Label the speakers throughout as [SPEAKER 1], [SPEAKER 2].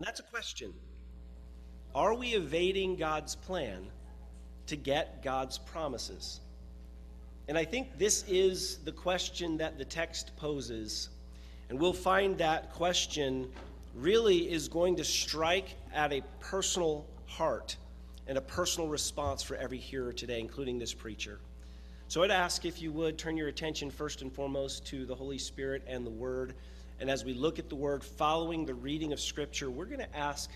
[SPEAKER 1] And that's a question. Are we evading God's plan to get God's promises? And I think this is the question that the text poses. And we'll find that question really is going to strike at a personal heart and a personal response for every hearer today, including this preacher. So I'd ask if you would turn your attention first and foremost to the Holy Spirit and the Word. And as we look at the Word, following the reading of Scripture, we're going to ask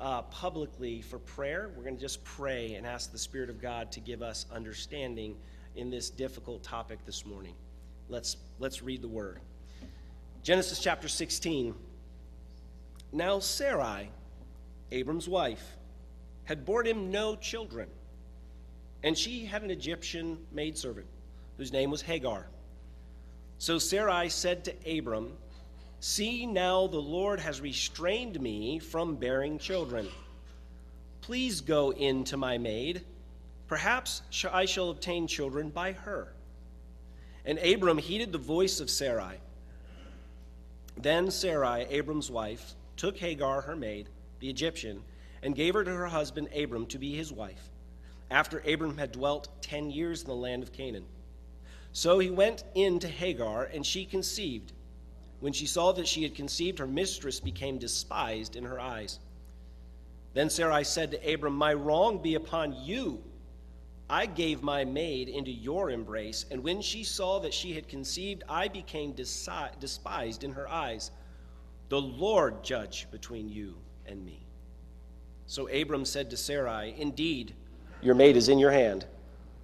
[SPEAKER 1] uh, publicly for prayer. We're going to just pray and ask the Spirit of God to give us understanding in this difficult topic this morning. Let's, let's read the Word. Genesis chapter 16. Now Sarai, Abram's wife, had borne him no children, and she had an Egyptian maidservant whose name was Hagar. So Sarai said to Abram, See, now the Lord has restrained me from bearing children. Please go in to my maid. Perhaps I shall obtain children by her. And Abram heeded the voice of Sarai. Then Sarai, Abram's wife, took Hagar, her maid, the Egyptian, and gave her to her husband Abram to be his wife, after Abram had dwelt ten years in the land of Canaan. So he went in to Hagar, and she conceived. When she saw that she had conceived, her mistress became despised in her eyes. Then Sarai said to Abram, My wrong be upon you. I gave my maid into your embrace, and when she saw that she had conceived, I became despised in her eyes. The Lord judge between you and me. So Abram said to Sarai, Indeed, your maid is in your hand.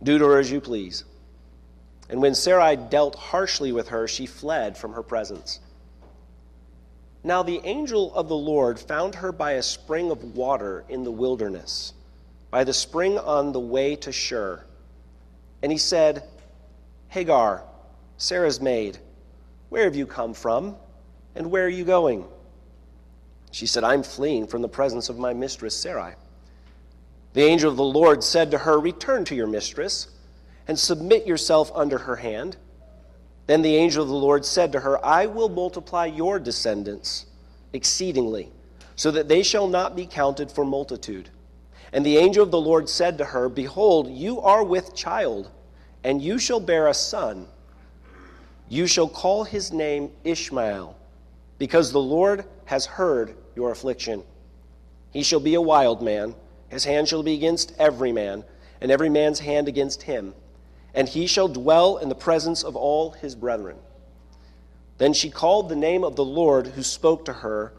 [SPEAKER 1] Do to her as you please. And when Sarai dealt harshly with her, she fled from her presence. Now the angel of the Lord found her by a spring of water in the wilderness, by the spring on the way to Shur. And he said, Hagar, Sarah's maid, where have you come from, and where are you going? She said, I'm fleeing from the presence of my mistress Sarai. The angel of the Lord said to her, Return to your mistress, and submit yourself under her hand. Then the angel of the Lord said to her, I will multiply your descendants exceedingly, so that they shall not be counted for multitude. And the angel of the Lord said to her, Behold, you are with child, and you shall bear a son. You shall call his name Ishmael, because the Lord has heard your affliction. He shall be a wild man, his hand shall be against every man, and every man's hand against him and he shall dwell in the presence of all his brethren. Then she called the name of the Lord who spoke to her,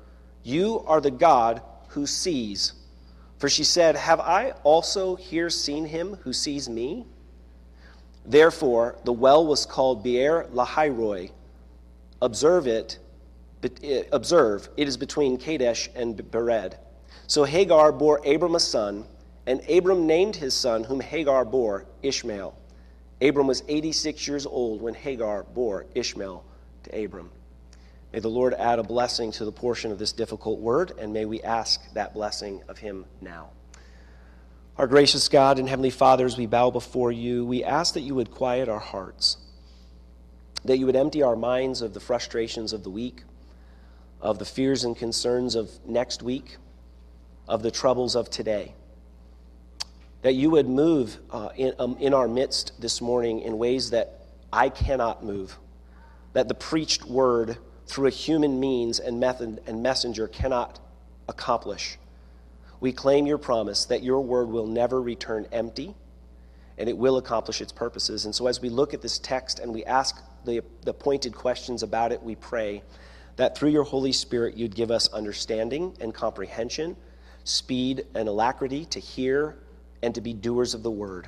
[SPEAKER 1] You are the God who sees. For she said, Have I also here seen him who sees me? Therefore, the well was called Beer Lahairoi. Observe it, eh, observe, it is between Kadesh and Bered. So Hagar bore Abram a son, and Abram named his son, whom Hagar bore, Ishmael. Abram was 86 years old when Hagar bore Ishmael to Abram. May the Lord add a blessing to the portion of this difficult word, and may we ask that blessing of him now. Our gracious God and Heavenly Father, as we bow before you, we ask that you would quiet our hearts, that you would empty our minds of the frustrations of the week, of the fears and concerns of next week, of the troubles of today that you would move uh, in, um, in our midst this morning in ways that I cannot move, that the preached word through a human means and method and messenger cannot accomplish. We claim your promise that your word will never return empty and it will accomplish its purposes. And so, as we look at this text and we ask the, the pointed questions about it, we pray that through your Holy Spirit you'd give us understanding and comprehension, speed and alacrity to hear and to be doers of the word.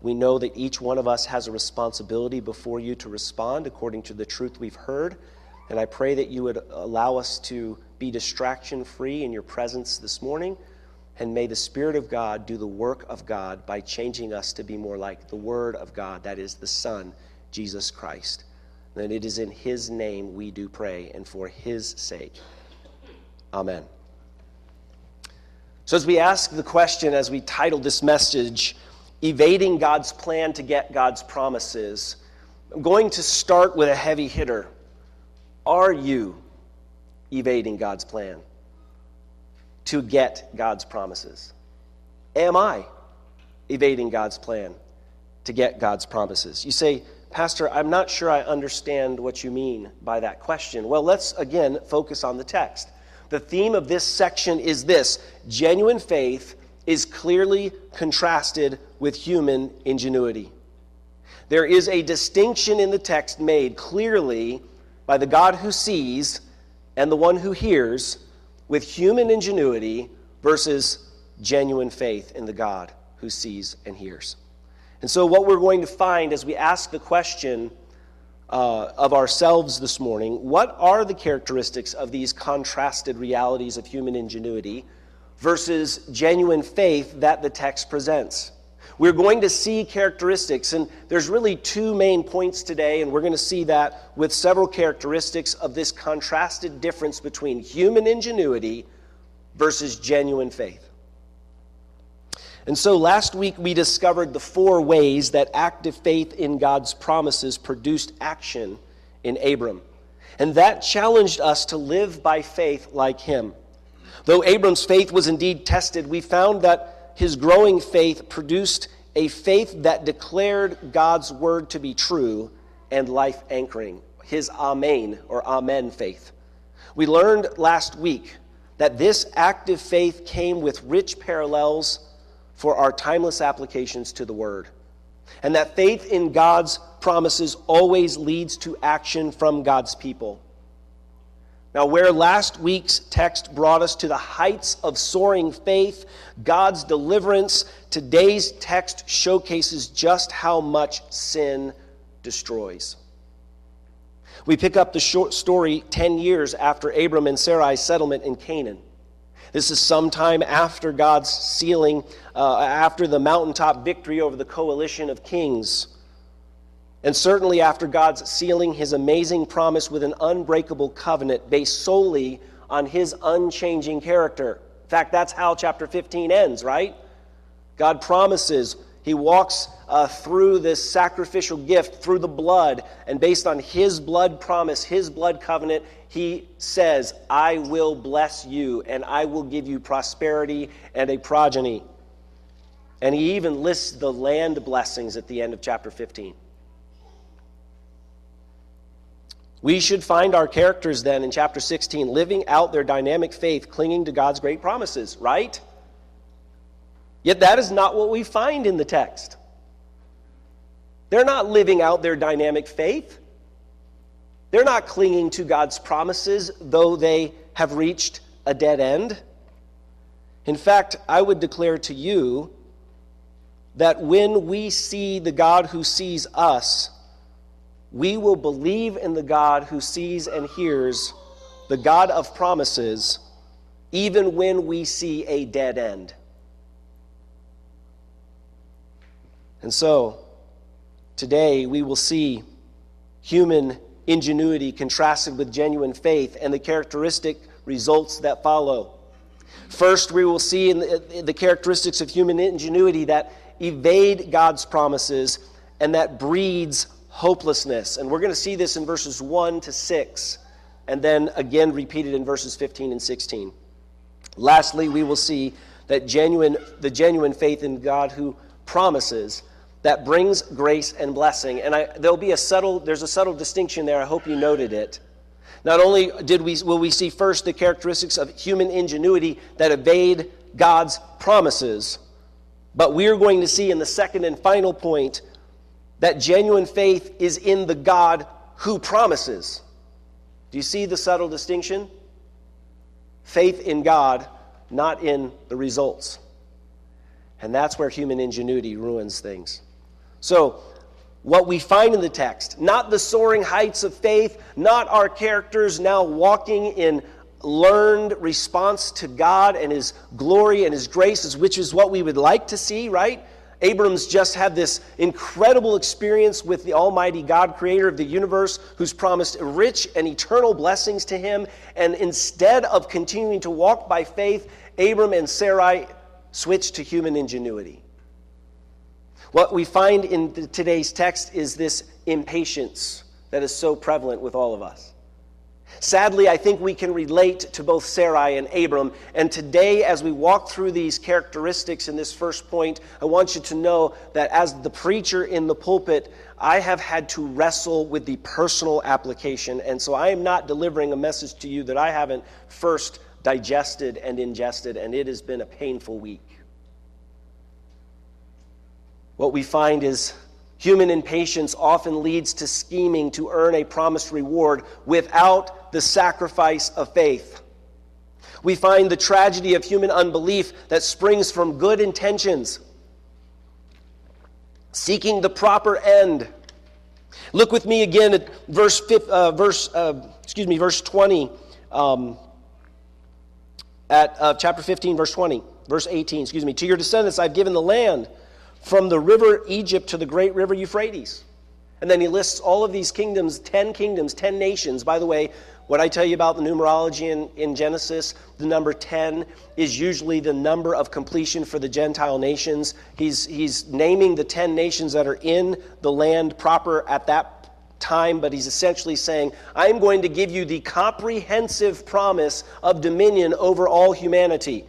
[SPEAKER 1] We know that each one of us has a responsibility before you to respond according to the truth we've heard. And I pray that you would allow us to be distraction free in your presence this morning. And may the Spirit of God do the work of God by changing us to be more like the Word of God, that is the Son, Jesus Christ. And it is in His name we do pray and for His sake. Amen. So, as we ask the question, as we titled this message, Evading God's Plan to Get God's Promises, I'm going to start with a heavy hitter. Are you evading God's plan? to get God's promises? Am I evading God's plan to get God's promises? You say, Pastor, I'm not sure I understand what you mean by that question. Well, let's again focus on the text. The theme of this section is this genuine faith is clearly contrasted with human ingenuity. There is a distinction in the text made clearly by the God who sees and the one who hears with human ingenuity versus genuine faith in the God who sees and hears. And so, what we're going to find as we ask the question uh, of ourselves this morning what are the characteristics of these contrasted realities of human ingenuity versus genuine faith that the text presents? We're going to see characteristics, and there's really two main points today, and we're going to see that with several characteristics of this contrasted difference between human ingenuity versus genuine faith. And so last week we discovered the four ways that active faith in God's promises produced action in Abram. And that challenged us to live by faith like him. Though Abram's faith was indeed tested, we found that his growing faith produced a faith that declared God's word to be true and life anchoring, his Amen or Amen faith. We learned last week that this active faith came with rich parallels for our timeless applications to the Word. And that faith in God's promises always leads to action from God's people. Now, where last week's text brought us to the heights of soaring faith, God's deliverance, today's text showcases just how much sin destroys. We pick up the short story 10 years after Abram and Sarai's settlement in Canaan. This is sometime after God's sealing, uh, after the mountaintop victory over the coalition of kings. And certainly after God's sealing his amazing promise with an unbreakable covenant based solely on his unchanging character. In fact, that's how chapter 15 ends, right? God promises he walks uh, through this sacrificial gift, through the blood, and based on his blood promise, his blood covenant, he says, I will bless you, and I will give you prosperity and a progeny. And he even lists the land blessings at the end of chapter 15. We should find our characters then in chapter 16 living out their dynamic faith, clinging to God's great promises, right? Yet that is not what we find in the text. They're not living out their dynamic faith. They're not clinging to God's promises, though they have reached a dead end. In fact, I would declare to you that when we see the God who sees us, we will believe in the God who sees and hears, the God of promises, even when we see a dead end. And so, today we will see human ingenuity contrasted with genuine faith and the characteristic results that follow. First, we will see in the, the characteristics of human ingenuity that evade God's promises and that breeds hopelessness. And we're going to see this in verses 1 to 6, and then again repeated in verses 15 and 16. Lastly, we will see that genuine, the genuine faith in God who promises that brings grace and blessing. And I, there'll be a subtle, there's a subtle distinction there. I hope you noted it. Not only did we, will we see first the characteristics of human ingenuity that evade God's promises, but we're going to see in the second and final point that genuine faith is in the God who promises. Do you see the subtle distinction? Faith in God, not in the results. And that's where human ingenuity ruins things. So, what we find in the text, not the soaring heights of faith, not our characters now walking in learned response to God and His glory and His graces, which is what we would like to see, right? Abram's just had this incredible experience with the Almighty God, creator of the universe, who's promised rich and eternal blessings to him. And instead of continuing to walk by faith, Abram and Sarai switched to human ingenuity. What we find in today's text is this impatience that is so prevalent with all of us. Sadly, I think we can relate to both Sarai and Abram. And today, as we walk through these characteristics in this first point, I want you to know that as the preacher in the pulpit, I have had to wrestle with the personal application. And so I am not delivering a message to you that I haven't first digested and ingested, and it has been a painful week. What we find is human impatience often leads to scheming to earn a promised reward without the sacrifice of faith. We find the tragedy of human unbelief that springs from good intentions, seeking the proper end. Look with me again at verse, uh, verse uh, excuse me, verse 20, um, at uh, chapter 15, verse 20, verse 18, excuse me. To your descendants I've given the land from the river Egypt to the great river Euphrates. And then he lists all of these kingdoms 10 kingdoms, 10 nations. By the way, what I tell you about the numerology in, in Genesis, the number 10 is usually the number of completion for the Gentile nations. He's, he's naming the 10 nations that are in the land proper at that time, but he's essentially saying, I'm going to give you the comprehensive promise of dominion over all humanity.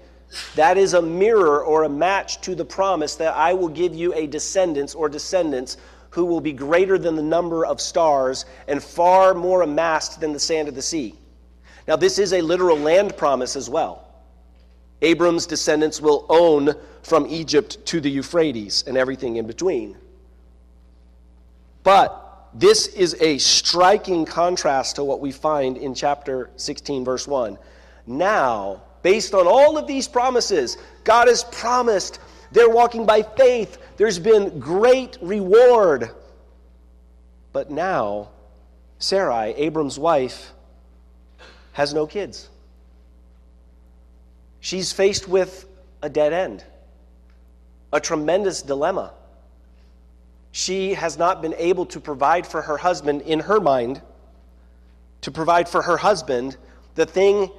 [SPEAKER 1] That is a mirror or a match to the promise that I will give you a descendants or descendants who will be greater than the number of stars and far more amassed than the sand of the sea. Now, this is a literal land promise as well. Abram's descendants will own from Egypt to the Euphrates and everything in between. But this is a striking contrast to what we find in chapter 16, verse 1. Now, based on all of these promises. God has promised. They're walking by faith. There's been great reward. But now, Sarai, Abram's wife, has no kids. She's faced with a dead end, a tremendous dilemma. She has not been able to provide for her husband, in her mind, to provide for her husband the thing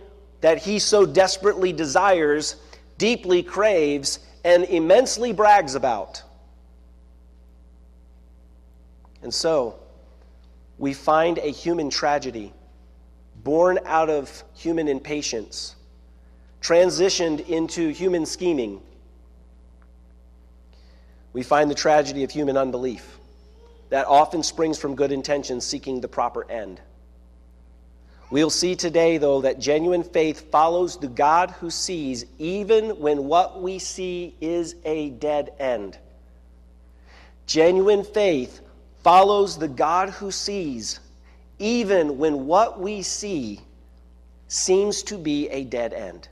[SPEAKER 1] that he so desperately desires, deeply craves, and immensely brags about. And so, we find a human tragedy born out of human impatience, transitioned into human scheming. We find the tragedy of human unbelief that often springs from good intentions seeking the proper end. We'll see today, though, that genuine faith follows the God who sees even when what we see is a dead end. Genuine faith follows the God who sees even when what we see seems to be a dead end.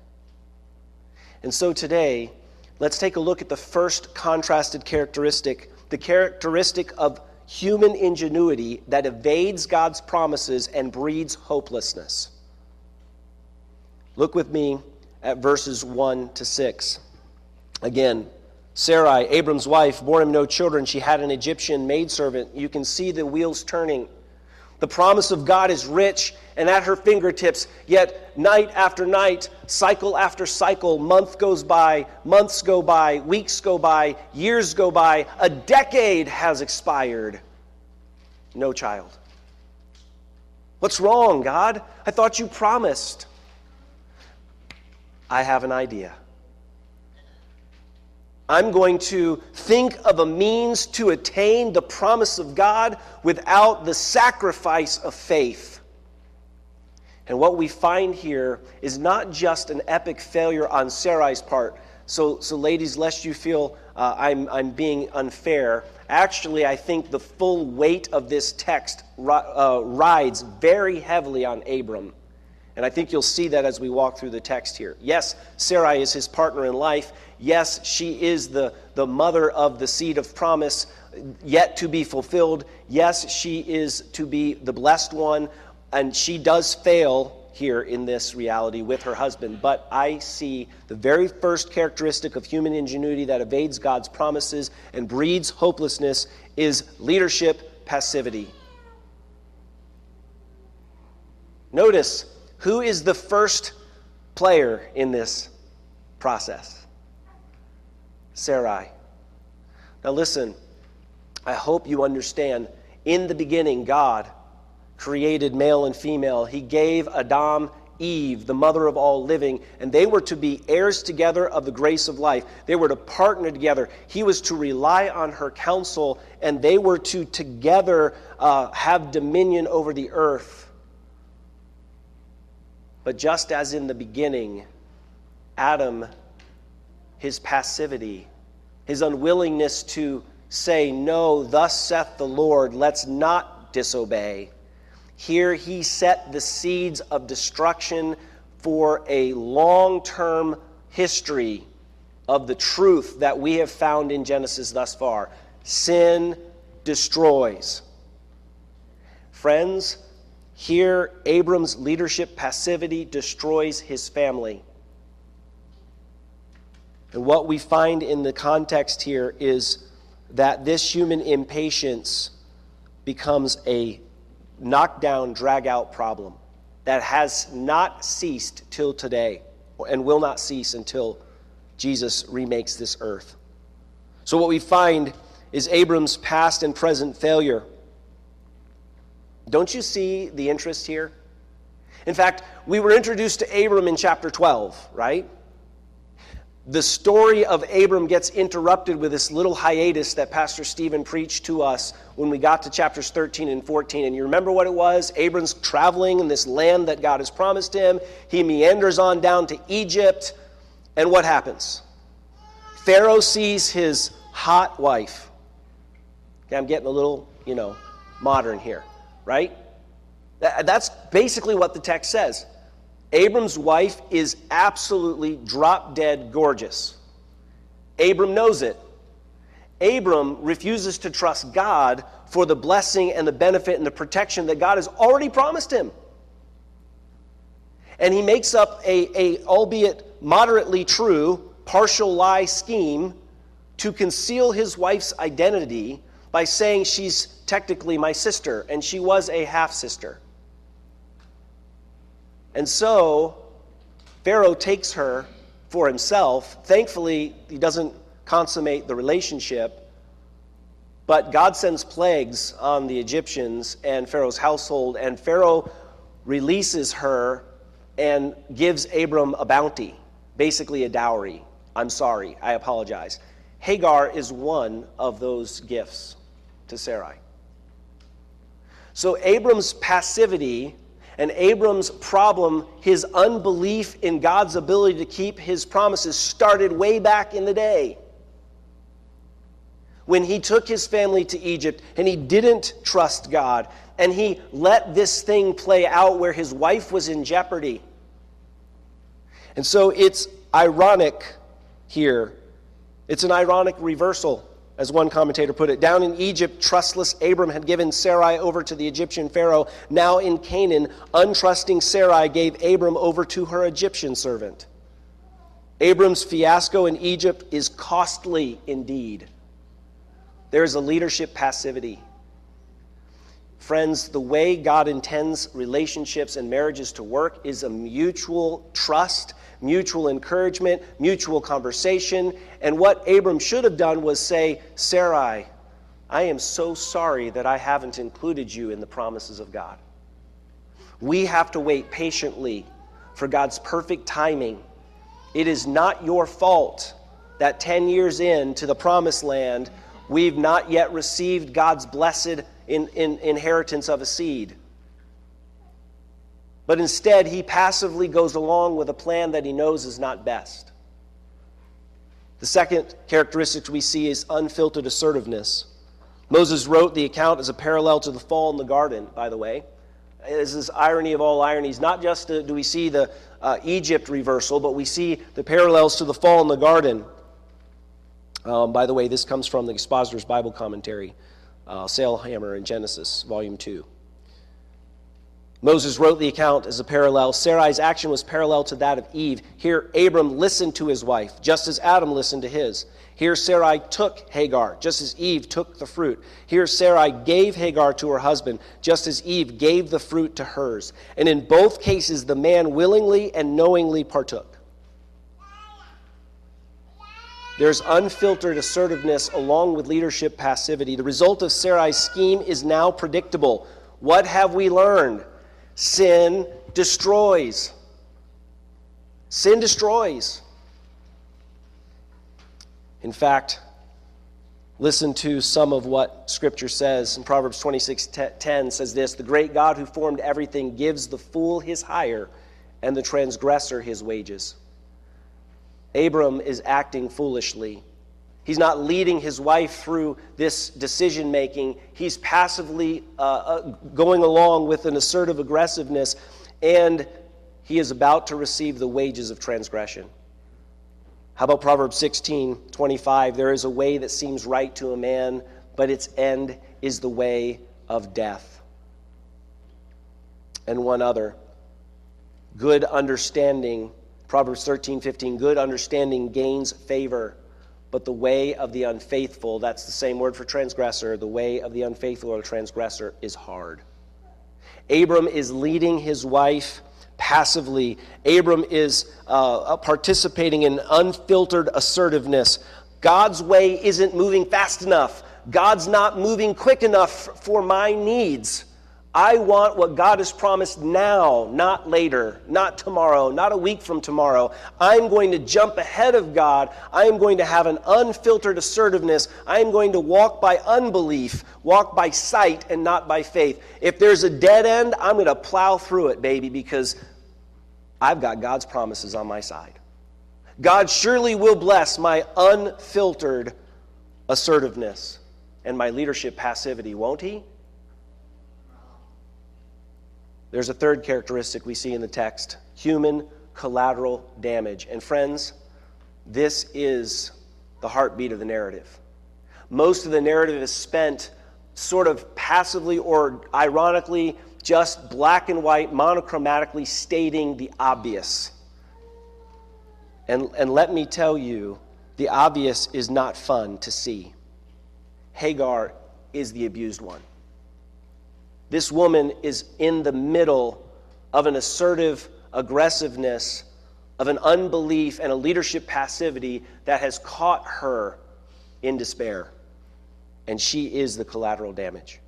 [SPEAKER 1] And so today, let's take a look at the first contrasted characteristic, the characteristic of human ingenuity that evades God's promises and breeds hopelessness. Look with me at verses 1 to 6. Again, Sarai, Abram's wife, bore him no children. She had an Egyptian maidservant. You can see the wheels turning. The promise of God is rich and at her fingertips, yet night after night, cycle after cycle, month goes by, months go by, weeks go by, years go by, a decade has expired. No child. What's wrong, God? I thought you promised. I have an idea. I'm going to think of a means to attain the promise of God without the sacrifice of faith. And what we find here is not just an epic failure on Sarai's part. So, so ladies, lest you feel uh, I'm, I'm being unfair, actually, I think the full weight of this text uh, rides very heavily on Abram. And I think you'll see that as we walk through the text here. Yes, Sarai is his partner in life. Yes, she is the, the mother of the seed of promise yet to be fulfilled. Yes, she is to be the blessed one. And she does fail here in this reality with her husband. But I see the very first characteristic of human ingenuity that evades God's promises and breeds hopelessness is leadership passivity. Notice who is the first player in this process? Sarai. Now, listen, I hope you understand. In the beginning, God created male and female. He gave Adam Eve, the mother of all living, and they were to be heirs together of the grace of life. They were to partner together. He was to rely on her counsel, and they were to together uh, have dominion over the earth. But just as in the beginning, Adam, his passivity, his unwillingness to say, No, thus saith the Lord, let's not disobey here he set the seeds of destruction for a long term history of the truth that we have found in Genesis thus far. Sin destroys. Friends, here Abram's leadership passivity destroys his family. And what we find in the context here is that this human impatience becomes a knockdown, drag out problem that has not ceased till today and will not cease until Jesus remakes this earth. So, what we find is Abram's past and present failure. Don't you see the interest here? In fact, we were introduced to Abram in chapter 12, right? The story of Abram gets interrupted with this little hiatus that Pastor Stephen preached to us when we got to chapters 13 and 14. And you remember what it was? Abram's traveling in this land that God has promised him. He meanders on down to Egypt. And what happens? Pharaoh sees his hot wife. Okay, I'm getting a little, you know, modern here, right? That's basically what the text says. Abram's wife is absolutely drop dead gorgeous. Abram knows it. Abram refuses to trust God for the blessing and the benefit and the protection that God has already promised him. And he makes up a, a albeit moderately true, partial lie scheme to conceal his wife's identity by saying she's technically my sister, and she was a half sister. And so Pharaoh takes her for himself. Thankfully, he doesn't consummate the relationship, but God sends plagues on the Egyptians and Pharaoh's household, and Pharaoh releases her and gives Abram a bounty, basically a dowry. I'm sorry, I apologize. Hagar is one of those gifts to Sarai. So Abram's passivity and Abram's problem, his unbelief in God's ability to keep his promises, started way back in the day. When he took his family to Egypt and he didn't trust God, and he let this thing play out where his wife was in jeopardy. And so it's ironic here. It's an ironic reversal as one commentator put it. Down in Egypt, trustless Abram had given Sarai over to the Egyptian Pharaoh. Now in Canaan, untrusting Sarai gave Abram over to her Egyptian servant. Abram's fiasco in Egypt is costly indeed. There is a leadership passivity. Friends, the way God intends relationships and marriages to work is a mutual trust mutual encouragement, mutual conversation. And what Abram should have done was say, Sarai, I am so sorry that I haven't included you in the promises of God. We have to wait patiently for God's perfect timing. It is not your fault that 10 years into the promised land, we've not yet received God's blessed in, in, inheritance of a seed. But instead, he passively goes along with a plan that he knows is not best. The second characteristic we see is unfiltered assertiveness. Moses wrote the account as a parallel to the fall in the garden, by the way. This is irony of all ironies. Not just do we see the uh, Egypt reversal, but we see the parallels to the fall in the garden. Um, by the way, this comes from the Expositor's Bible Commentary, uh, Sailhamer in Genesis, Volume 2. Moses wrote the account as a parallel. Sarai's action was parallel to that of Eve. Here, Abram listened to his wife, just as Adam listened to his. Here, Sarai took Hagar, just as Eve took the fruit. Here, Sarai gave Hagar to her husband, just as Eve gave the fruit to hers. And in both cases, the man willingly and knowingly partook. There's unfiltered assertiveness along with leadership passivity. The result of Sarai's scheme is now predictable What have we learned? Sin destroys. Sin destroys. In fact, listen to some of what Scripture says. In Proverbs 26 10 says this The great God who formed everything gives the fool his hire and the transgressor his wages. Abram is acting foolishly. He's not leading his wife through this decision making. He's passively uh, uh, going along with an assertive aggressiveness, and he is about to receive the wages of transgression. How about Proverbs 16 25? There is a way that seems right to a man, but its end is the way of death. And one other good understanding, Proverbs 13 15, good understanding gains favor but the way of the unfaithful, that's the same word for transgressor, the way of the unfaithful or transgressor is hard. Abram is leading his wife passively. Abram is uh, participating in unfiltered assertiveness. God's way isn't moving fast enough. God's not moving quick enough for my needs. I want what God has promised now, not later, not tomorrow, not a week from tomorrow. I'm going to jump ahead of God. I am going to have an unfiltered assertiveness. I am going to walk by unbelief, walk by sight and not by faith. If there's a dead end, I'm going to plow through it, baby, because I've got God's promises on my side. God surely will bless my unfiltered assertiveness and my leadership passivity, won't He? There's a third characteristic we see in the text human collateral damage. And friends, this is the heartbeat of the narrative. Most of the narrative is spent sort of passively or ironically, just black and white, monochromatically stating the obvious. And, and let me tell you, the obvious is not fun to see. Hagar is the abused one. This woman is in the middle of an assertive aggressiveness, of an unbelief and a leadership passivity that has caught her in despair. And she is the collateral damage.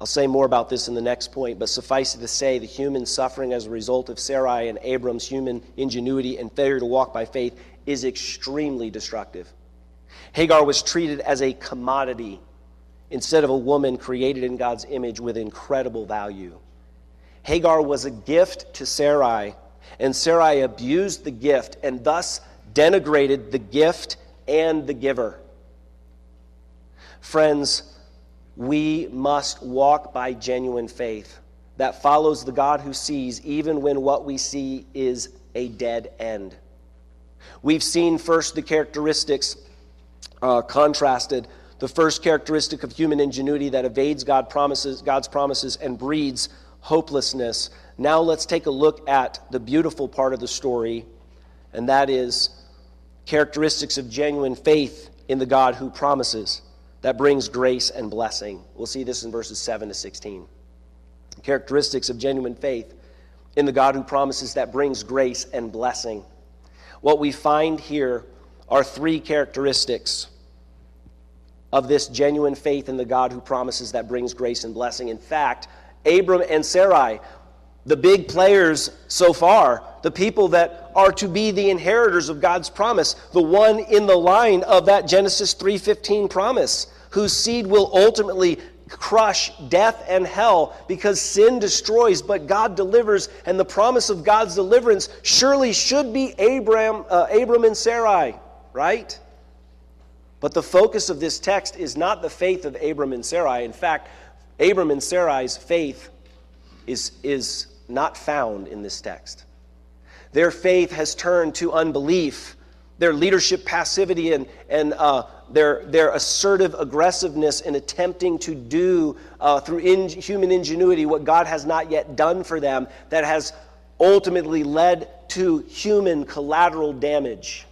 [SPEAKER 1] I'll say more about this in the next point, but suffice it to say, the human suffering as a result of Sarai and Abram's human ingenuity and failure to walk by faith is extremely destructive. Hagar was treated as a commodity instead of a woman created in God's image with incredible value. Hagar was a gift to Sarai, and Sarai abused the gift and thus denigrated the gift and the giver. Friends, we must walk by genuine faith that follows the God who sees, even when what we see is a dead end. We've seen first the characteristics uh, contrasted the first characteristic of human ingenuity that evades God promises, God's promises and breeds hopelessness. Now let's take a look at the beautiful part of the story, and that is characteristics of genuine faith in the God who promises that brings grace and blessing. We'll see this in verses 7 to 16. Characteristics of genuine faith in the God who promises that brings grace and blessing. What we find here are three characteristics of this genuine faith in the God who promises that brings grace and blessing. In fact, Abram and Sarai, the big players so far, the people that are to be the inheritors of God's promise, the one in the line of that Genesis 3:15 promise, whose seed will ultimately crush death and hell because sin destroys but God delivers and the promise of God's deliverance surely should be Abram uh, Abram and Sarai, right? But the focus of this text is not the faith of Abram and Sarai. In fact, Abram and Sarai's faith is, is not found in this text. Their faith has turned to unbelief. Their leadership passivity and, and uh, their, their assertive aggressiveness in attempting to do uh, through in, human ingenuity what God has not yet done for them that has ultimately led to human collateral damage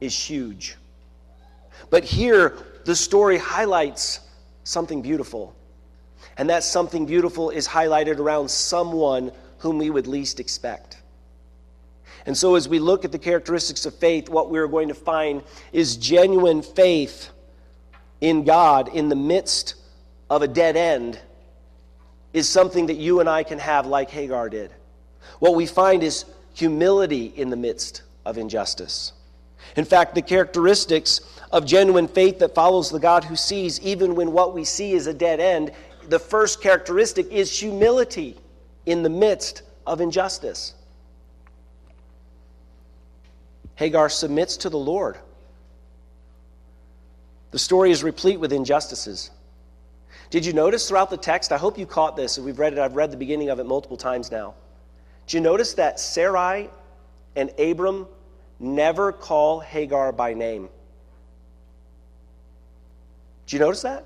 [SPEAKER 1] is huge. But here, the story highlights something beautiful. And that something beautiful is highlighted around someone whom we would least expect. And so, as we look at the characteristics of faith, what we're going to find is genuine faith in God in the midst of a dead end is something that you and I can have like Hagar did. What we find is humility in the midst of injustice. In fact, the characteristics of genuine faith that follows the God who sees, even when what we see is a dead end, the first characteristic is humility in the midst of injustice. Hagar submits to the Lord. The story is replete with injustices. Did you notice throughout the text? I hope you caught this. We've read it, I've read the beginning of it multiple times now. Did you notice that Sarai and Abram never call Hagar by name? Did you notice that?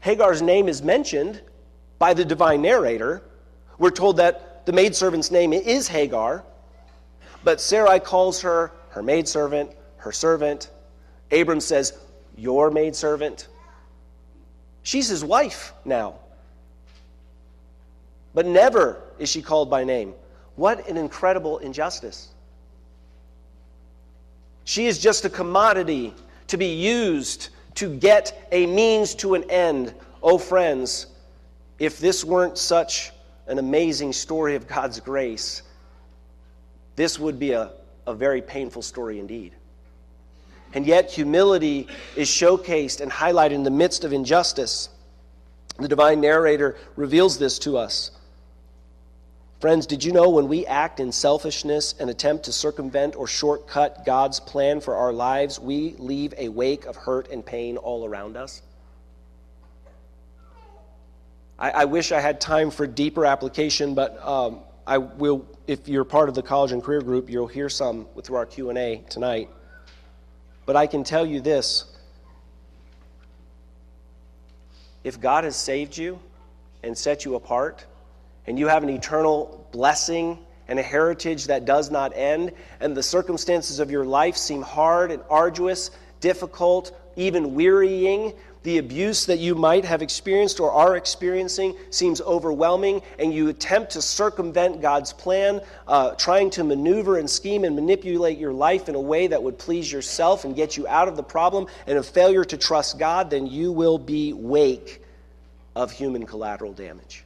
[SPEAKER 1] Hagar's name is mentioned by the divine narrator. We're told that the maidservant's name is Hagar, but Sarai calls her her maidservant, her servant. Abram says, Your maidservant. She's his wife now. But never is she called by name. What an incredible injustice. She is just a commodity to be used to get a means to an end. Oh, friends, if this weren't such an amazing story of God's grace, this would be a, a very painful story indeed. And yet, humility is showcased and highlighted in the midst of injustice. The divine narrator reveals this to us. Friends, did you know when we act in selfishness and attempt to circumvent or shortcut God's plan for our lives, we leave a wake of hurt and pain all around us? I, I wish I had time for deeper application, but um, I will. If you're part of the college and career group, you'll hear some through our Q and A tonight. But I can tell you this: if God has saved you and set you apart and you have an eternal blessing and a heritage that does not end, and the circumstances of your life seem hard and arduous, difficult, even wearying, the abuse that you might have experienced or are experiencing seems overwhelming, and you attempt to circumvent God's plan, uh, trying to maneuver and scheme and manipulate your life in a way that would please yourself and get you out of the problem, and a failure to trust God, then you will be wake of human collateral damage.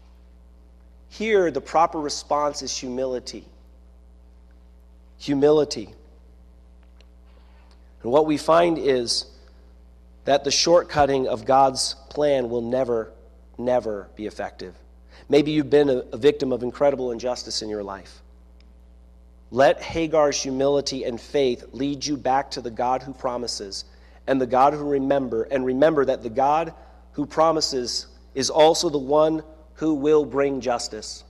[SPEAKER 1] Here, the proper response is humility. Humility. And what we find is that the shortcutting of God's plan will never, never be effective. Maybe you've been a, victim of incredible injustice in your life. Let Hagar's humility and faith lead you back to the God who promises and the God who remember, and remember that the God who promises is also the one who will bring justice.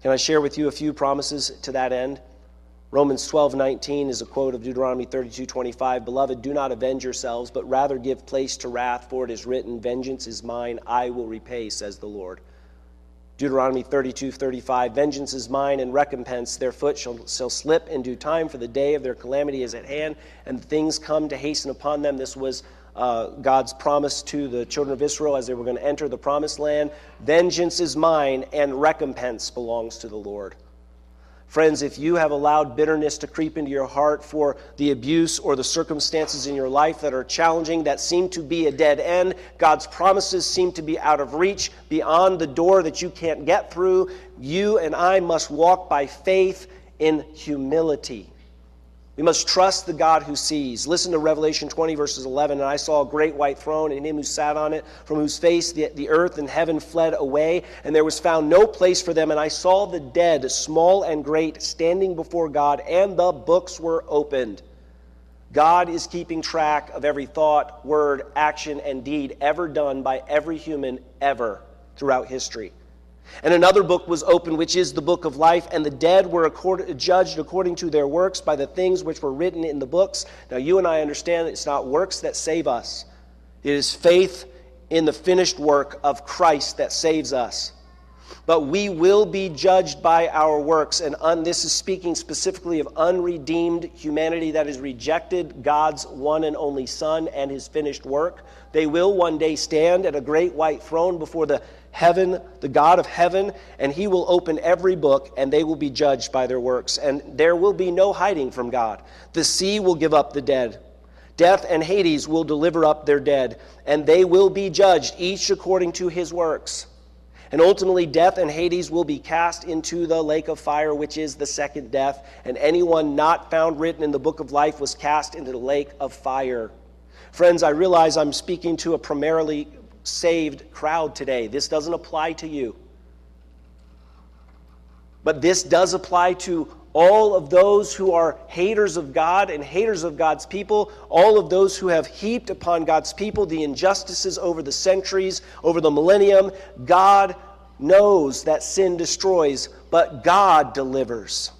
[SPEAKER 1] Can I share with you a few promises to that end? Romans 12, 19 is a quote of Deuteronomy 32, 25. Beloved, do not avenge yourselves, but rather give place to wrath, for it is written, Vengeance is mine, I will repay, says the Lord. Deuteronomy 32, 35. Vengeance is mine, and recompense their foot shall, shall slip in due time, for the day of their calamity is at hand, and things come to hasten upon them. This was uh, God's promise to the children of Israel as they were going to enter the promised land. Vengeance is mine, and recompense belongs to the Lord. Friends, if you have allowed bitterness to creep into your heart for the abuse or the circumstances in your life that are challenging, that seem to be a dead end, God's promises seem to be out of reach, beyond the door that you can't get through, you and I must walk by faith in humility. We must trust the God who sees. Listen to Revelation 20, verses 11. And I saw a great white throne, and him who sat on it, from whose face the, the earth and heaven fled away, and there was found no place for them. And I saw the dead, small and great, standing before God, and the books were opened. God is keeping track of every thought, word, action, and deed ever done by every human ever throughout history. And another book was opened, which is the book of life, and the dead were accord- judged according to their works by the things which were written in the books. Now, you and I understand that it's not works that save us, it is faith in the finished work of Christ that saves us. But we will be judged by our works, and un- this is speaking specifically of unredeemed humanity that has rejected God's one and only Son and his finished work. They will one day stand at a great white throne before the heaven, the God of heaven, and he will open every book, and they will be judged by their works. And there will be no hiding from God. The sea will give up the dead. Death and Hades will deliver up their dead, and they will be judged, each according to his works. And ultimately, death and Hades will be cast into the lake of fire, which is the second death. And anyone not found written in the book of life was cast into the lake of fire. Friends, I realize I'm speaking to a primarily saved crowd today. This doesn't apply to you. But this does apply to all of those who are haters of God and haters of God's people, all of those who have heaped upon God's people the injustices over the centuries, over the millennium. God knows that sin destroys, but God delivers.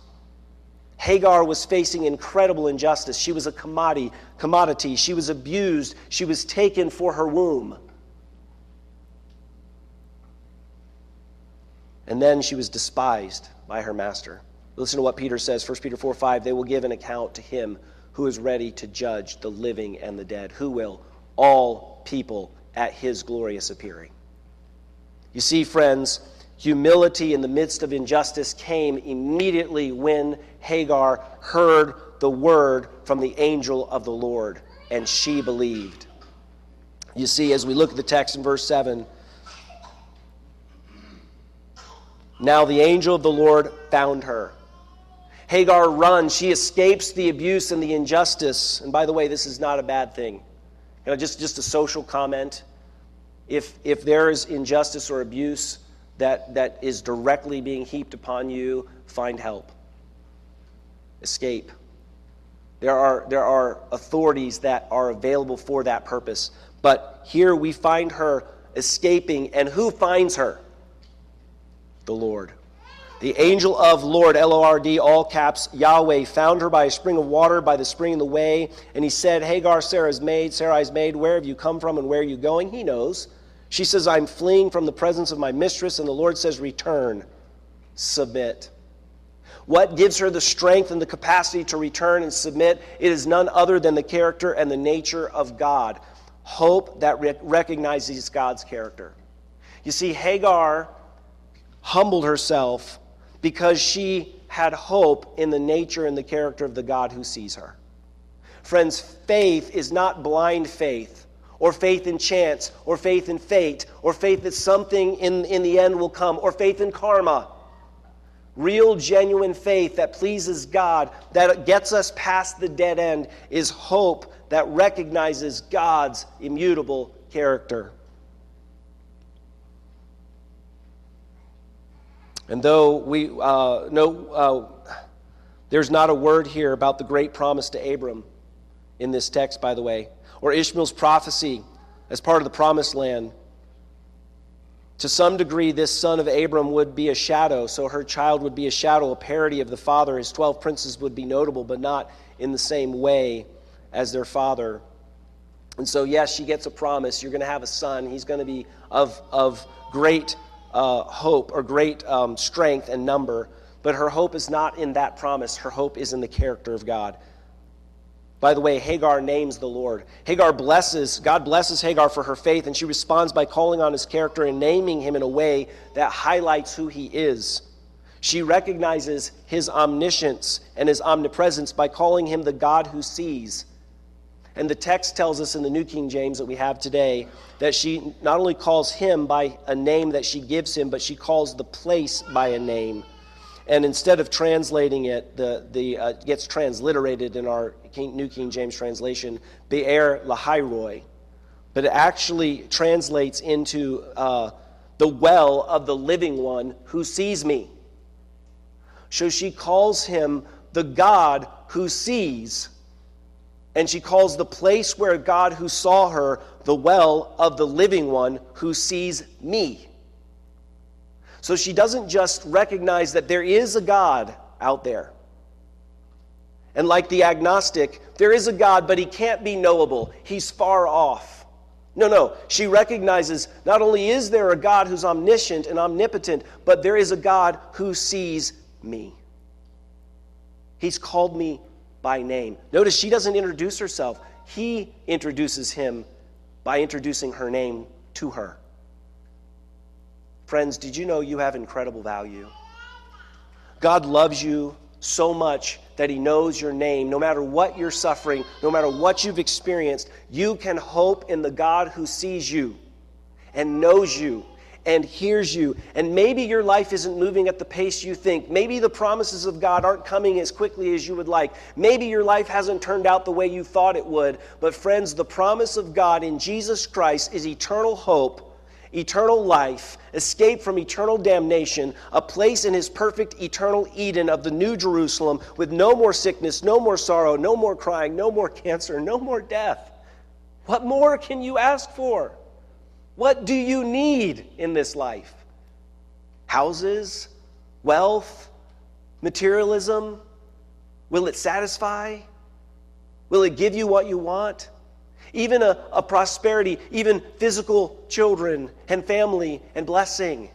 [SPEAKER 1] Hagar was facing incredible injustice. She was a commodity, commodity. She was abused. She was taken for her womb. And then she was despised by her master. Listen to what Peter says, 1 Peter 4 5. They will give an account to him who is ready to judge the living and the dead. Who will? All people at his glorious appearing. You see, friends, humility in the midst of injustice came immediately when Hagar heard the word from the angel of the Lord, and she believed. You see, as we look at the text in verse 7, now the angel of the Lord found her Hagar runs. She escapes the abuse and the injustice. And by the way, this is not a bad thing. You know, just, just a social comment. If, if there is injustice or abuse that, that is directly being heaped upon you, find help. Escape. There are, there are authorities that are available for that purpose. But here we find her escaping, and who finds her? The Lord. The angel of Lord, L O R D, all caps, Yahweh, found her by a spring of water, by the spring in the way. And he said, Hagar, Sarah's maid, Sarai's maid, where have you come from and where are you going? He knows. She says, I'm fleeing from the presence of my mistress. And the Lord says, Return, submit. What gives her the strength and the capacity to return and submit? It is none other than the character and the nature of God. Hope that re- recognizes God's character. You see, Hagar humbled herself because she had hope in the nature and the character of the God who sees her. Friends, faith is not blind faith, or faith in chance, or faith in fate, or faith that something in, in the end will come, or faith in karma. Real, genuine faith that pleases God, that gets us past the dead end, is hope that recognizes God's immutable character. And though we uh, know uh, there's not a word here about the great promise to Abram in this text, by the way, or Ishmael's prophecy as part of the promised land, to some degree, this son of Abram would be a shadow, so her child would be a shadow, a parody of the father. His 12 princes would be notable, but not in the same way as their father. And so, yes, she gets a promise. You're going to have a son. He's going to be of, of great uh, hope or great um, strength and number, but her hope is not in that promise. Her hope is in the character of God. By the way, Hagar names the Lord. Hagar blesses, God blesses Hagar for her faith, and she responds by calling on his character and naming him in a way that highlights who he is. She recognizes his omniscience and his omnipresence by calling him the God who sees. And the text tells us in the New King James that we have today that she not only calls him by a name that she gives him, but she calls the place by a name. And instead of translating it, the, the uh, gets transliterated in our King, New King James translation, Be'er Lahairoi. But it actually translates into uh, the well of the living one who sees me. So she calls him the God who sees and she calls the place where God who saw her the well of the living one who sees me. So she doesn't just recognize that there is a God out there. And like the agnostic, there is a God, but he can't be knowable. He's far off. No, no. She recognizes not only is there a God who's omniscient and omnipotent, but there is a God who sees me. He's called me by name. Notice she doesn't introduce herself, he introduces him by introducing her name to her. Friends, did you know you have incredible value? God loves you so much that He knows your name. No matter what you're suffering, no matter what you've experienced, you can hope in the God who sees you and knows you and hears you. And maybe your life isn't moving at the pace you think. Maybe the promises of God aren't coming as quickly as you would like. Maybe your life hasn't turned out the way you thought it would. But, friends, the promise of God in Jesus Christ is eternal hope eternal life, escape from eternal damnation, a place in his perfect eternal Eden of the New Jerusalem with no more sickness, no more sorrow, no more crying, no more cancer, no more death. What more can you ask for? What do you need in this life? Houses? Wealth? Materialism? Will it satisfy? Will it give you what you want? Even a, a prosperity, even physical children and family and blessing.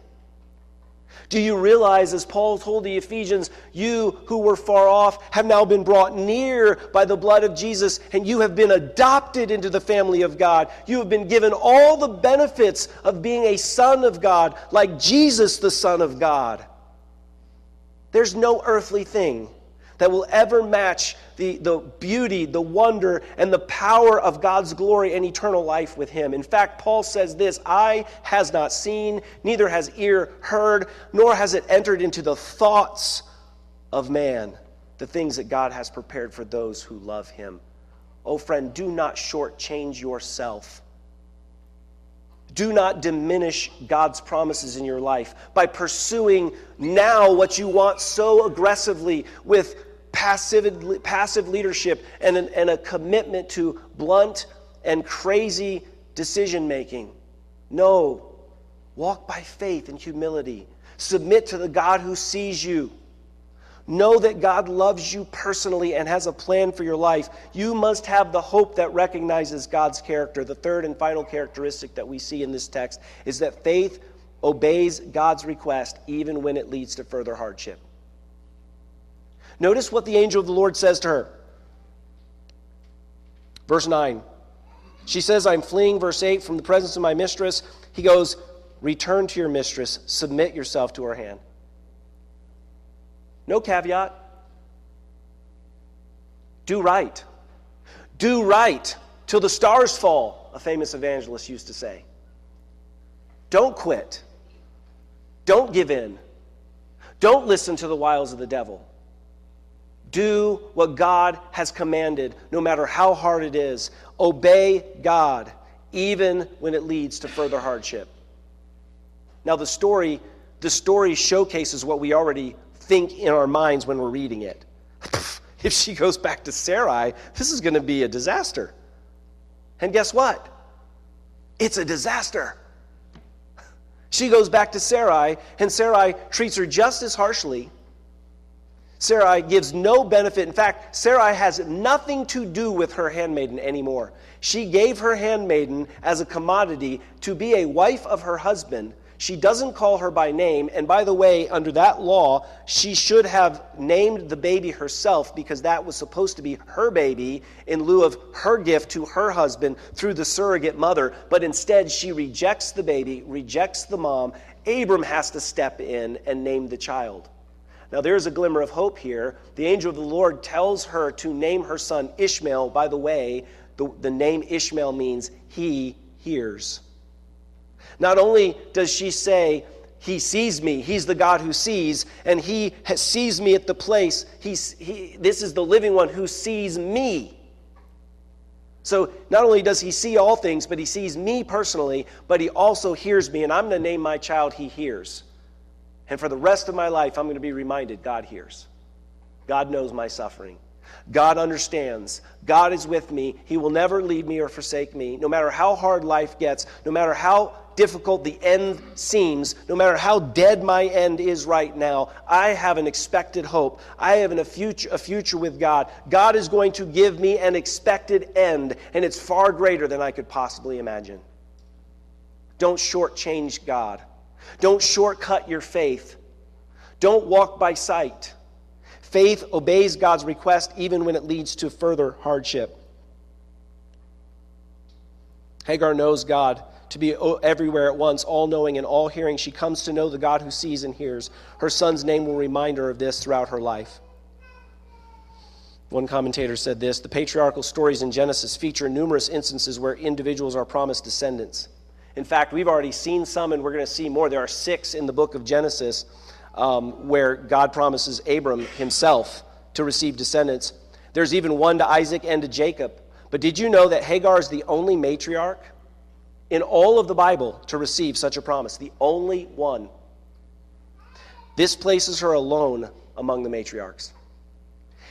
[SPEAKER 1] Do you realize, as Paul told the Ephesians, you who were far off have now been brought near by the blood of Jesus, and you have been adopted into the family of God? You have been given all the benefits of being a son of God, like Jesus, the Son of God. There's no earthly thing that will ever match the, the beauty, the wonder, and the power of God's glory and eternal life with Him. In fact, Paul says this Eye has not seen, neither has ear heard, nor has it entered into the thoughts of man the things that God has prepared for those who love Him. Oh, friend, do not shortchange yourself. Do not diminish God's promises in your life by pursuing now what you want so aggressively with passive, passive leadership and, an, and a commitment to blunt and crazy decision making. No, walk by faith and humility. Submit to the God who sees you. Know that God loves you personally and has a plan for your life. You must have the hope that recognizes God's character. The third and final characteristic that we see in this text is that faith obeys God's request even when it leads to further hardship. Notice what the angel of the Lord says to her. Verse 9. She says, I'm fleeing, verse 8, from the presence of my mistress. He goes, Return to your mistress, submit yourself to her hand. No caveat. Do right. Do right till the stars fall, a famous evangelist used to say. Don't quit. Don't give in. Don't listen to the wiles of the devil. Do what God has commanded, no matter how hard it is. Obey God, even when it leads to further hardship. Now, the story, the story showcases what we already think in our minds when we're reading it. if she goes back to Sarai, this is going to be a disaster. And guess what? It's a disaster. She goes back to Sarai, and Sarai treats her just as harshly Sarai gives no benefit. In fact, Sarai has nothing to do with her handmaiden anymore. She gave her handmaiden as a commodity to be a wife of her husband. She doesn't call her by name. And by the way, under that law, she should have named the baby herself because that was supposed to be her baby in lieu of her gift to her husband through the surrogate mother. But instead, she rejects the baby, rejects the mom. Abram has to step in and name the child. Now, there's a glimmer of hope here. The angel of the Lord tells her to name her son Ishmael. By the way, the, the name Ishmael means he hears. Not only does she say, He sees me, He's the God who sees, and He sees me at the place. He's, he, this is the living one who sees me. So not only does He see all things, but He sees me personally, but He also hears me, and I'm going to name my child He hears. And for the rest of my life, I'm going to be reminded God hears. God knows my suffering. God understands. God is with me. He will never leave me or forsake me. No matter how hard life gets, no matter how difficult the end seems, no matter how dead my end is right now, I have an expected hope. I have an, a, future, a future with God. God is going to give me an expected end, and it's far greater than I could possibly imagine. Don't shortchange God. Don't shortcut your faith. Don't walk by sight. Faith obeys God's request even when it leads to further hardship. Hagar knows God to be everywhere at once, all knowing and all hearing. She comes to know the God who sees and hears. Her son's name will remind her of this throughout her life. One commentator said this The patriarchal stories in Genesis feature numerous instances where individuals are promised descendants. In fact, we've already seen some, and we're going to see more. There are six in the book of Genesis um, where God promises Abram himself to receive descendants. There's even one to Isaac and to Jacob. But did you know that Hagar is the only matriarch in all of the Bible to receive such a promise? The only one. This places her alone among the matriarchs.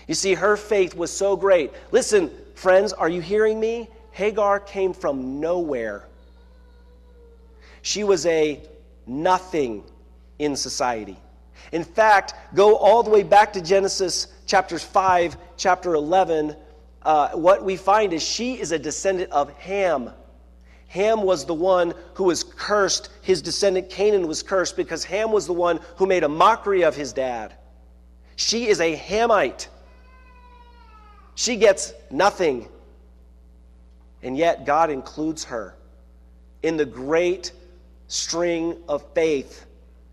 [SPEAKER 1] You see, her faith was so great. Listen, friends, are you hearing me? Hagar came from nowhere. She was a nothing in society. In fact, go all the way back to Genesis chapters 5, chapter 11. Uh, what we find is she is a descendant of Ham. Ham was the one who was cursed. His descendant Canaan was cursed because Ham was the one who made a mockery of his dad. She is a Hamite. She gets nothing. And yet, God includes her in the great string of faith.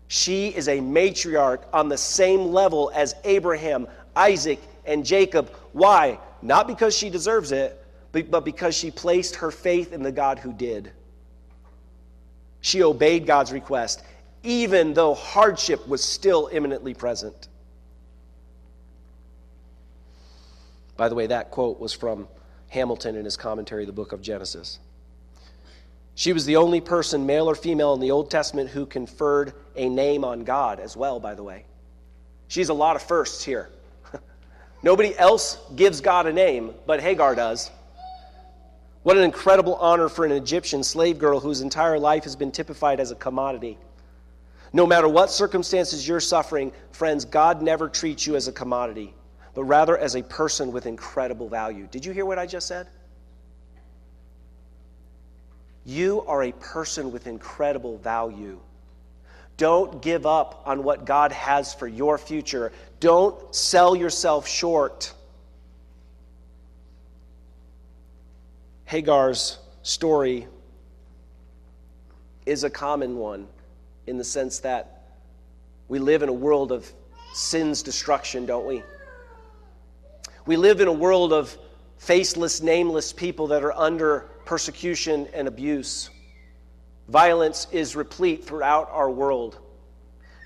[SPEAKER 1] She is a matriarch on the same level as Abraham, Isaac, and Jacob. Why? Not because she deserves it, but because she placed her faith in the God who did. She obeyed God's request, even though hardship was still imminently present. By the way, that quote was from Hamilton in his commentary, the book of Genesis. She was the only person, male or female, in the Old Testament who conferred a name on God as well, by the way. She's a lot of firsts here. Nobody else gives God a name, but Hagar does. What an incredible honor for an Egyptian slave girl whose entire life has been typified as a commodity. No matter what circumstances you're suffering, friends, God never treats you as a commodity, but rather as a person with incredible value. Did you hear what I just said? You are a person with incredible value. Don't give up on what God has for your future. Don't sell yourself short. Hagar's story is a common one in the sense that we live in a world of sin's destruction, don't we? We live in a world of faceless, nameless people that are under persecution and abuse. Violence is replete throughout our world.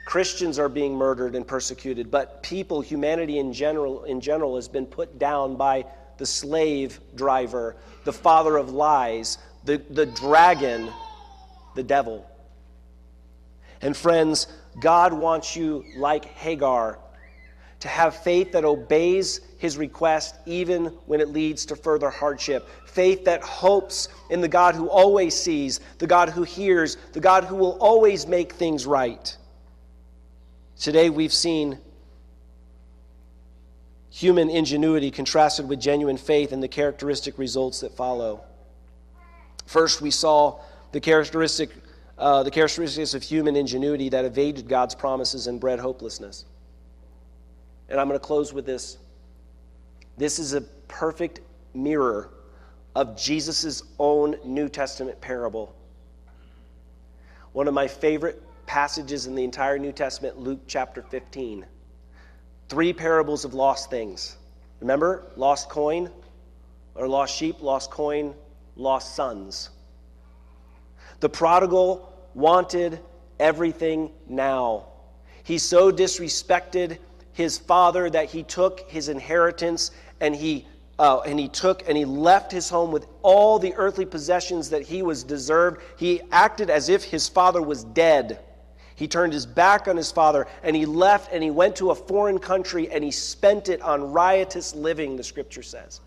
[SPEAKER 1] Christians are being murdered and persecuted, but people, humanity in general, in general has been put down by the slave driver, the father of lies, the, the dragon, the devil. And friends, God wants you, like Hagar, to have faith that obeys his request even when it leads to further hardship. Faith that hopes in the God who always sees, the God who hears, the God who will always make things right. Today we've seen human ingenuity contrasted with genuine faith and the characteristic results that follow. First, we saw the characteristic, uh, the characteristics of human ingenuity that evaded God's promises and bred hopelessness. And I'm going to close with this. This is a perfect mirror of Jesus' own New Testament parable. One of my favorite passages in the entire New Testament, Luke chapter 15. Three parables of lost things. Remember? Lost coin, or lost sheep, lost coin, lost sons. The prodigal wanted everything now. He so disrespected his father that he took his inheritance and he uh, and he took and he left his home with all the earthly possessions that he was deserved. He acted as if his father was dead. He turned his back on his father and he left and he went to a foreign country and he spent it on riotous living, the scripture says.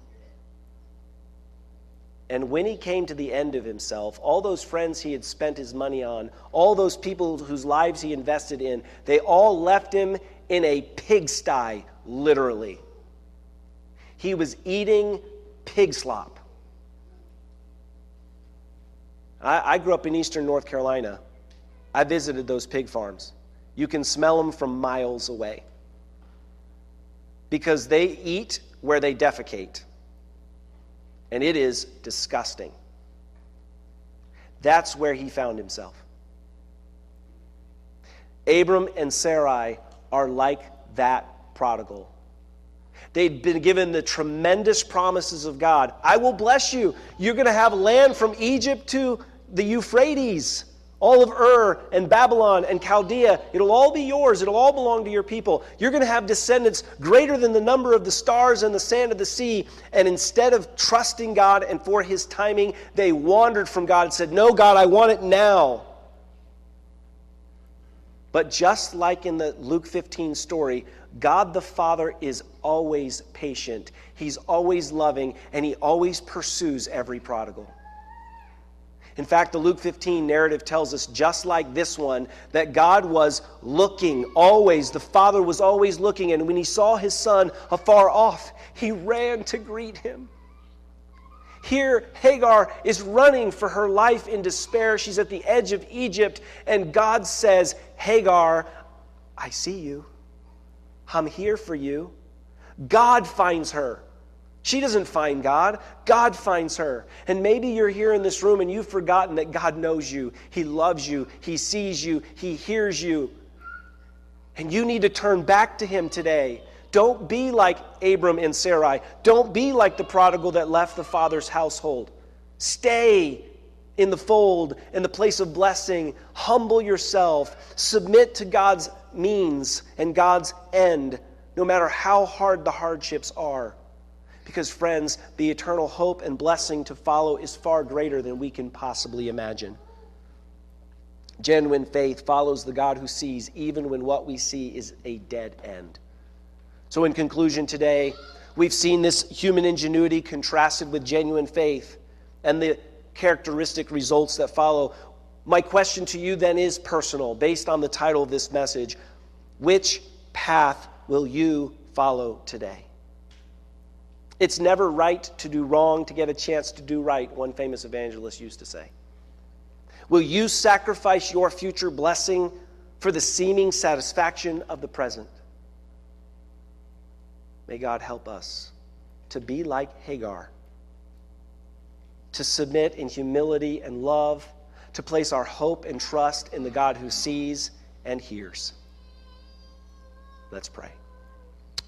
[SPEAKER 1] And when he came to the end of himself, all those friends he had spent his money on, all those people whose lives he invested in, they all left him in a pigsty, literally. He was eating pig slop. I, I grew up in eastern North Carolina. I visited those pig farms. You can smell them from miles away because they eat where they defecate, and it is disgusting. That's where he found himself. Abram and Sarai are like that prodigal. They'd been given the tremendous promises of God. I will bless you. You're going to have land from Egypt to the Euphrates, all of Ur and Babylon and Chaldea. It'll all be yours. It'll all belong to your people. You're going to have descendants greater than the number of the stars and the sand of the sea. And instead of trusting God and for his timing, they wandered from God and said, No, God, I want it now. But just like in the Luke 15 story, God the Father is always patient, He's always loving, and He always pursues every prodigal. In fact, the Luke 15 narrative tells us, just like this one, that God was looking always. The Father was always looking, and when He saw His Son afar off, He ran to greet Him. Here, Hagar is running for her life in despair. She's at the edge of Egypt, and God says, Hagar, I see you. I'm here for you. God finds her. She doesn't find God, God finds her. And maybe you're here in this room and you've forgotten that God knows you, He loves you, He sees you, He hears you. And you need to turn back to Him today. Don't be like Abram and Sarai. Don't be like the prodigal that left the father's household. Stay in the fold, in the place of blessing. Humble yourself. Submit to God's means and God's end, no matter how hard the hardships are. Because, friends, the eternal hope and blessing to follow is far greater than we can possibly imagine. Genuine faith follows the God who sees, even when what we see is a dead end. So, in conclusion, today, we've seen this human ingenuity contrasted with genuine faith and the characteristic results that follow. My question to you then is personal, based on the title of this message. Which path will you follow today? It's never right to do wrong to get a chance to do right, one famous evangelist used to say. Will you sacrifice your future blessing for the seeming satisfaction of the present? May God help us to be like Hagar, to submit in humility and love, to place our hope and trust in the God who sees and hears. Let's pray.